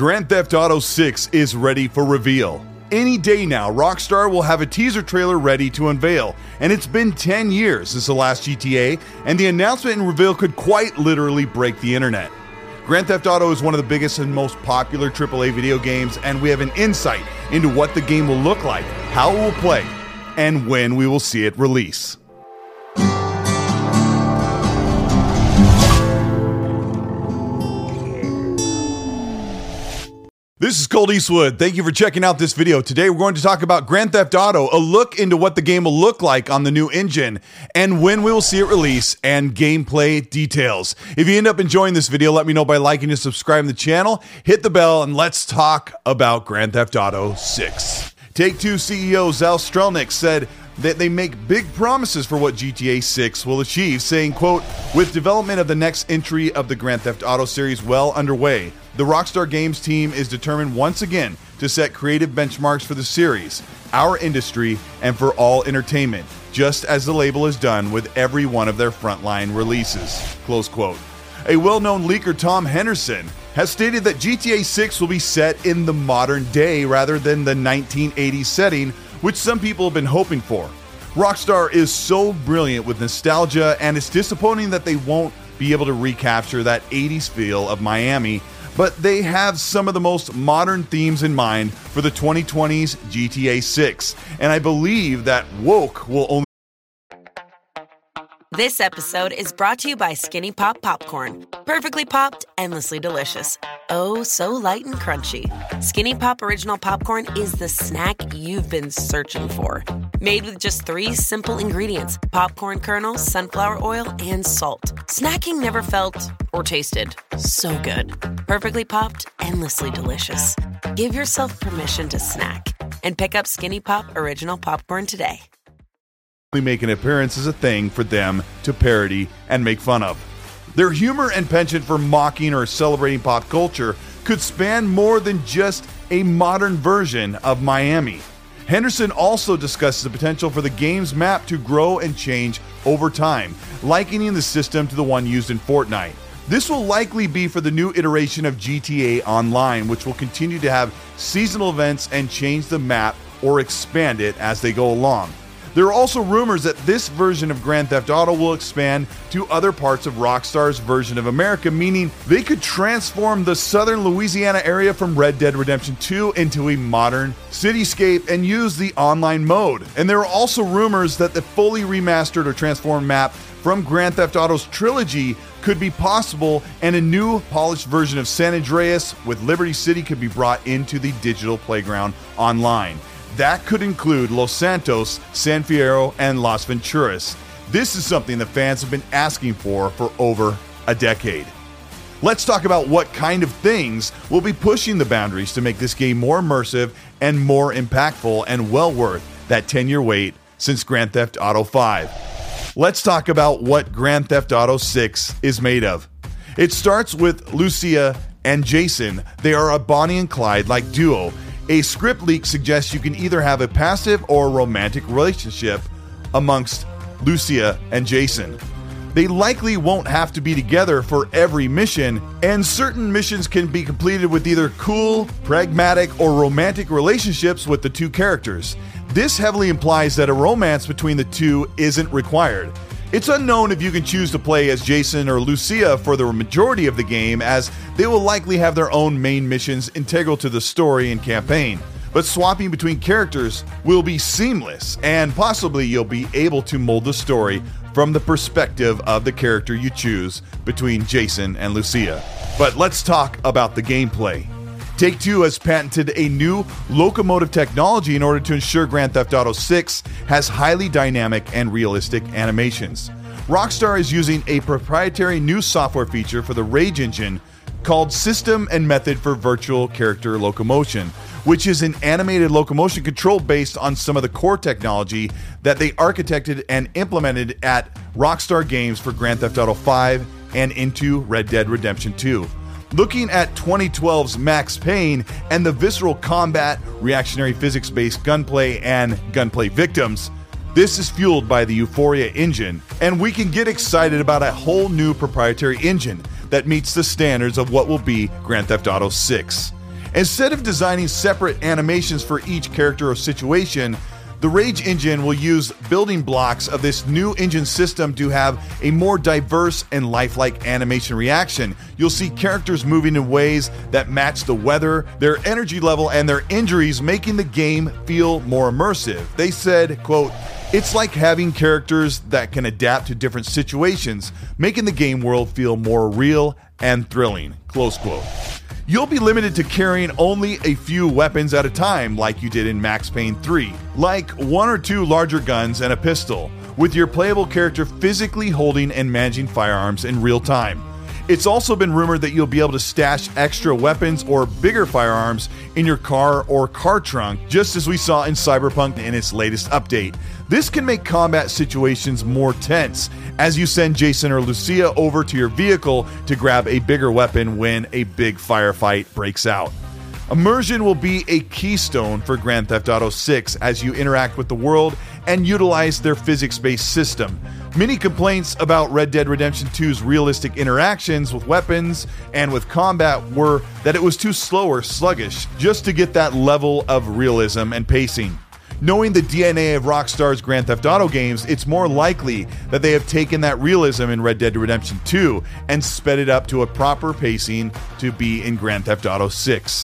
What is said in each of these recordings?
Grand Theft Auto 6 is ready for reveal. Any day now, Rockstar will have a teaser trailer ready to unveil, and it's been 10 years since the last GTA, and the announcement and reveal could quite literally break the internet. Grand Theft Auto is one of the biggest and most popular AAA video games, and we have an insight into what the game will look like, how it will play, and when we will see it release. This is Colt Eastwood. Thank you for checking out this video. Today we're going to talk about Grand Theft Auto, a look into what the game will look like on the new engine, and when we will see it release, and gameplay details. If you end up enjoying this video, let me know by liking and subscribing to the channel, hit the bell, and let's talk about Grand Theft Auto 6. Take-Two CEO Zal Strelnick said that they make big promises for what GTA 6 will achieve, saying, quote, with development of the next entry of the Grand Theft Auto series well underway, the Rockstar Games team is determined once again to set creative benchmarks for the series, our industry, and for all entertainment, just as the label has done with every one of their frontline releases. Close quote. A well known leaker, Tom Henderson, has stated that GTA 6 will be set in the modern day rather than the 1980s setting, which some people have been hoping for. Rockstar is so brilliant with nostalgia, and it's disappointing that they won't be able to recapture that 80s feel of Miami but they have some of the most modern themes in mind for the 2020s GTA 6. And I believe that woke will only. This episode is brought to you by Skinny Pop Popcorn. Perfectly popped, endlessly delicious. Oh, so light and crunchy. Skinny Pop Original Popcorn is the snack you've been searching for. Made with just three simple ingredients popcorn kernels, sunflower oil, and salt. Snacking never felt or tasted so good. Perfectly popped, endlessly delicious. Give yourself permission to snack and pick up Skinny Pop Original Popcorn today make an appearance is a thing for them to parody and make fun of. Their humor and penchant for mocking or celebrating pop culture could span more than just a modern version of Miami. Henderson also discusses the potential for the game's map to grow and change over time, likening the system to the one used in Fortnite. This will likely be for the new iteration of GTA Online, which will continue to have seasonal events and change the map or expand it as they go along. There are also rumors that this version of Grand Theft Auto will expand to other parts of Rockstar's version of America, meaning they could transform the southern Louisiana area from Red Dead Redemption 2 into a modern cityscape and use the online mode. And there are also rumors that the fully remastered or transformed map from Grand Theft Auto's trilogy could be possible, and a new polished version of San Andreas with Liberty City could be brought into the digital playground online. That could include Los Santos, San Fierro, and Las Venturas. This is something the fans have been asking for for over a decade. Let's talk about what kind of things will be pushing the boundaries to make this game more immersive and more impactful and well worth that 10 year wait since Grand Theft Auto 5. Let's talk about what Grand Theft Auto 6 is made of. It starts with Lucia and Jason. They are a Bonnie and Clyde like duo a script leak suggests you can either have a passive or romantic relationship amongst Lucia and Jason. They likely won't have to be together for every mission, and certain missions can be completed with either cool, pragmatic, or romantic relationships with the two characters. This heavily implies that a romance between the two isn't required. It's unknown if you can choose to play as Jason or Lucia for the majority of the game, as they will likely have their own main missions integral to the story and campaign. But swapping between characters will be seamless, and possibly you'll be able to mold the story from the perspective of the character you choose between Jason and Lucia. But let's talk about the gameplay. Take Two has patented a new locomotive technology in order to ensure Grand Theft Auto 6 has highly dynamic and realistic animations. Rockstar is using a proprietary new software feature for the Rage engine called System and Method for Virtual Character Locomotion, which is an animated locomotion control based on some of the core technology that they architected and implemented at Rockstar Games for Grand Theft Auto 5 and into Red Dead Redemption 2. Looking at 2012's Max Payne and the visceral combat, reactionary physics based gunplay, and gunplay victims, this is fueled by the Euphoria engine, and we can get excited about a whole new proprietary engine that meets the standards of what will be Grand Theft Auto 6. Instead of designing separate animations for each character or situation, the Rage engine will use building blocks of this new engine system to have a more diverse and lifelike animation reaction. You'll see characters moving in ways that match the weather, their energy level, and their injuries, making the game feel more immersive. They said, quote, it's like having characters that can adapt to different situations, making the game world feel more real and thrilling. Close quote. You'll be limited to carrying only a few weapons at a time, like you did in Max Payne 3, like one or two larger guns and a pistol, with your playable character physically holding and managing firearms in real time. It's also been rumored that you'll be able to stash extra weapons or bigger firearms in your car or car trunk, just as we saw in Cyberpunk in its latest update. This can make combat situations more tense as you send Jason or Lucia over to your vehicle to grab a bigger weapon when a big firefight breaks out. Immersion will be a keystone for Grand Theft Auto 6 as you interact with the world and utilize their physics based system. Many complaints about Red Dead Redemption 2's realistic interactions with weapons and with combat were that it was too slow or sluggish just to get that level of realism and pacing. Knowing the DNA of Rockstar's Grand Theft Auto games, it's more likely that they have taken that realism in Red Dead Redemption 2 and sped it up to a proper pacing to be in Grand Theft Auto 6.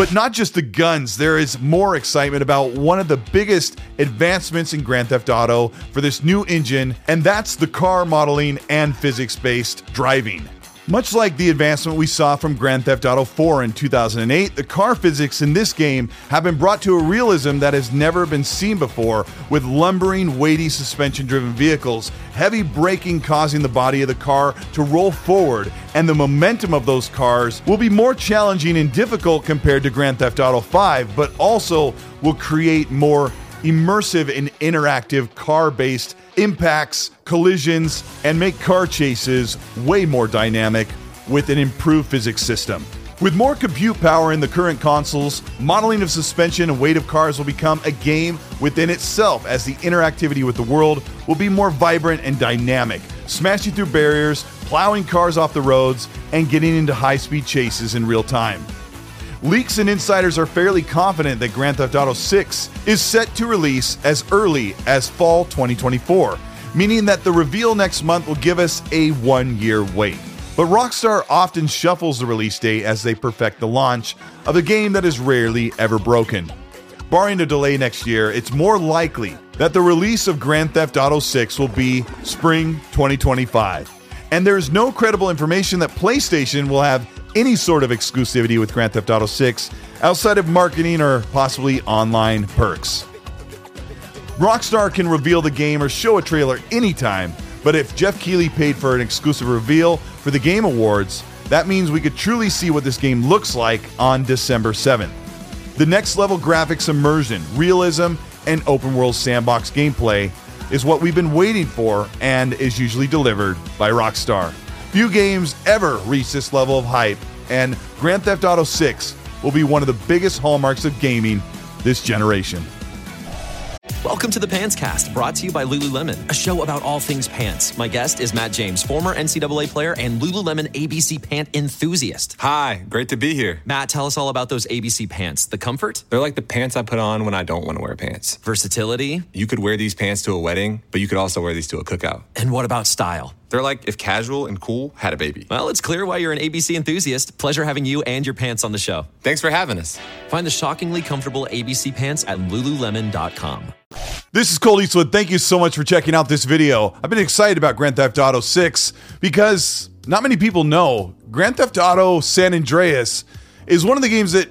But not just the guns, there is more excitement about one of the biggest advancements in Grand Theft Auto for this new engine, and that's the car modeling and physics based driving. Much like the advancement we saw from Grand Theft Auto 4 in 2008, the car physics in this game have been brought to a realism that has never been seen before, with lumbering, weighty suspension driven vehicles, heavy braking causing the body of the car to roll forward, and the momentum of those cars will be more challenging and difficult compared to Grand Theft Auto 5, but also will create more immersive and interactive car based impacts, collisions, and make car chases way more dynamic with an improved physics system. With more compute power in the current consoles, modeling of suspension and weight of cars will become a game within itself as the interactivity with the world will be more vibrant and dynamic, smashing through barriers, plowing cars off the roads, and getting into high speed chases in real time. Leaks and insiders are fairly confident that Grand Theft Auto 6 is set to release as early as fall 2024, meaning that the reveal next month will give us a one year wait. But Rockstar often shuffles the release date as they perfect the launch of a game that is rarely ever broken. Barring a delay next year, it's more likely that the release of Grand Theft Auto 6 will be spring 2025. And there is no credible information that PlayStation will have any sort of exclusivity with Grand Theft Auto 6 outside of marketing or possibly online perks. Rockstar can reveal the game or show a trailer anytime, but if Geoff Keighley paid for an exclusive reveal for the Game Awards, that means we could truly see what this game looks like on December 7th. The next level graphics immersion, realism, and open world sandbox gameplay is what we've been waiting for and is usually delivered by Rockstar. Few games ever reach this level of hype, and Grand Theft Auto 6 will be one of the biggest hallmarks of gaming this generation. Welcome to the Pants Cast, brought to you by Lululemon, a show about all things pants. My guest is Matt James, former NCAA player and Lululemon ABC pant enthusiast. Hi, great to be here. Matt, tell us all about those ABC pants. The comfort, They're like the pants I put on when I don't want to wear pants. versatility, You could wear these pants to a wedding, but you could also wear these to a cookout. and what about style? They're like if casual and cool had a baby. Well, it's clear why you're an ABC enthusiast. Pleasure having you and your pants on the show. Thanks for having us. Find the shockingly comfortable ABC pants at lululemon.com. This is Colt Eastwood. Thank you so much for checking out this video. I've been excited about Grand Theft Auto 6 because not many people know Grand Theft Auto San Andreas is one of the games that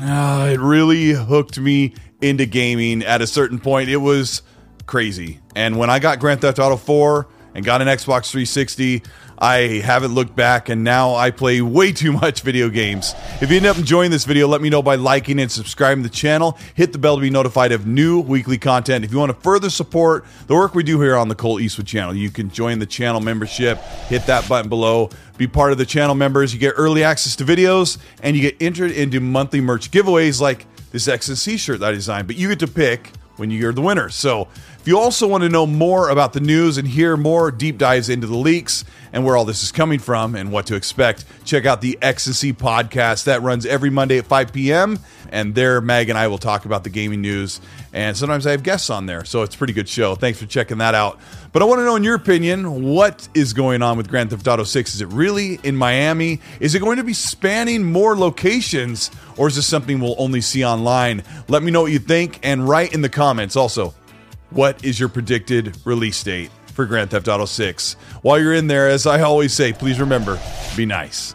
uh, it really hooked me into gaming at a certain point. It was crazy. And when I got Grand Theft Auto 4 and got an Xbox 360, I haven't looked back and now I play way too much video games. If you end up enjoying this video, let me know by liking and subscribing to the channel. Hit the bell to be notified of new weekly content. If you want to further support the work we do here on the Colt Eastwood channel, you can join the channel membership. Hit that button below. Be part of the channel members. You get early access to videos and you get entered into monthly merch giveaways like this X and C shirt that I designed. But you get to pick when you're the winner. So if you also want to know more about the news and hear more deep dives into the leaks and where all this is coming from and what to expect, check out the XNC podcast that runs every Monday at 5 p.m. And there, Meg and I will talk about the gaming news. And sometimes I have guests on there. So it's a pretty good show. Thanks for checking that out. But I want to know, in your opinion, what is going on with Grand Theft Auto 6? Is it really in Miami? Is it going to be spanning more locations? Or is this something we'll only see online? Let me know what you think and write in the comments. Also, what is your predicted release date for Grand Theft Auto 6? While you're in there, as I always say, please remember be nice.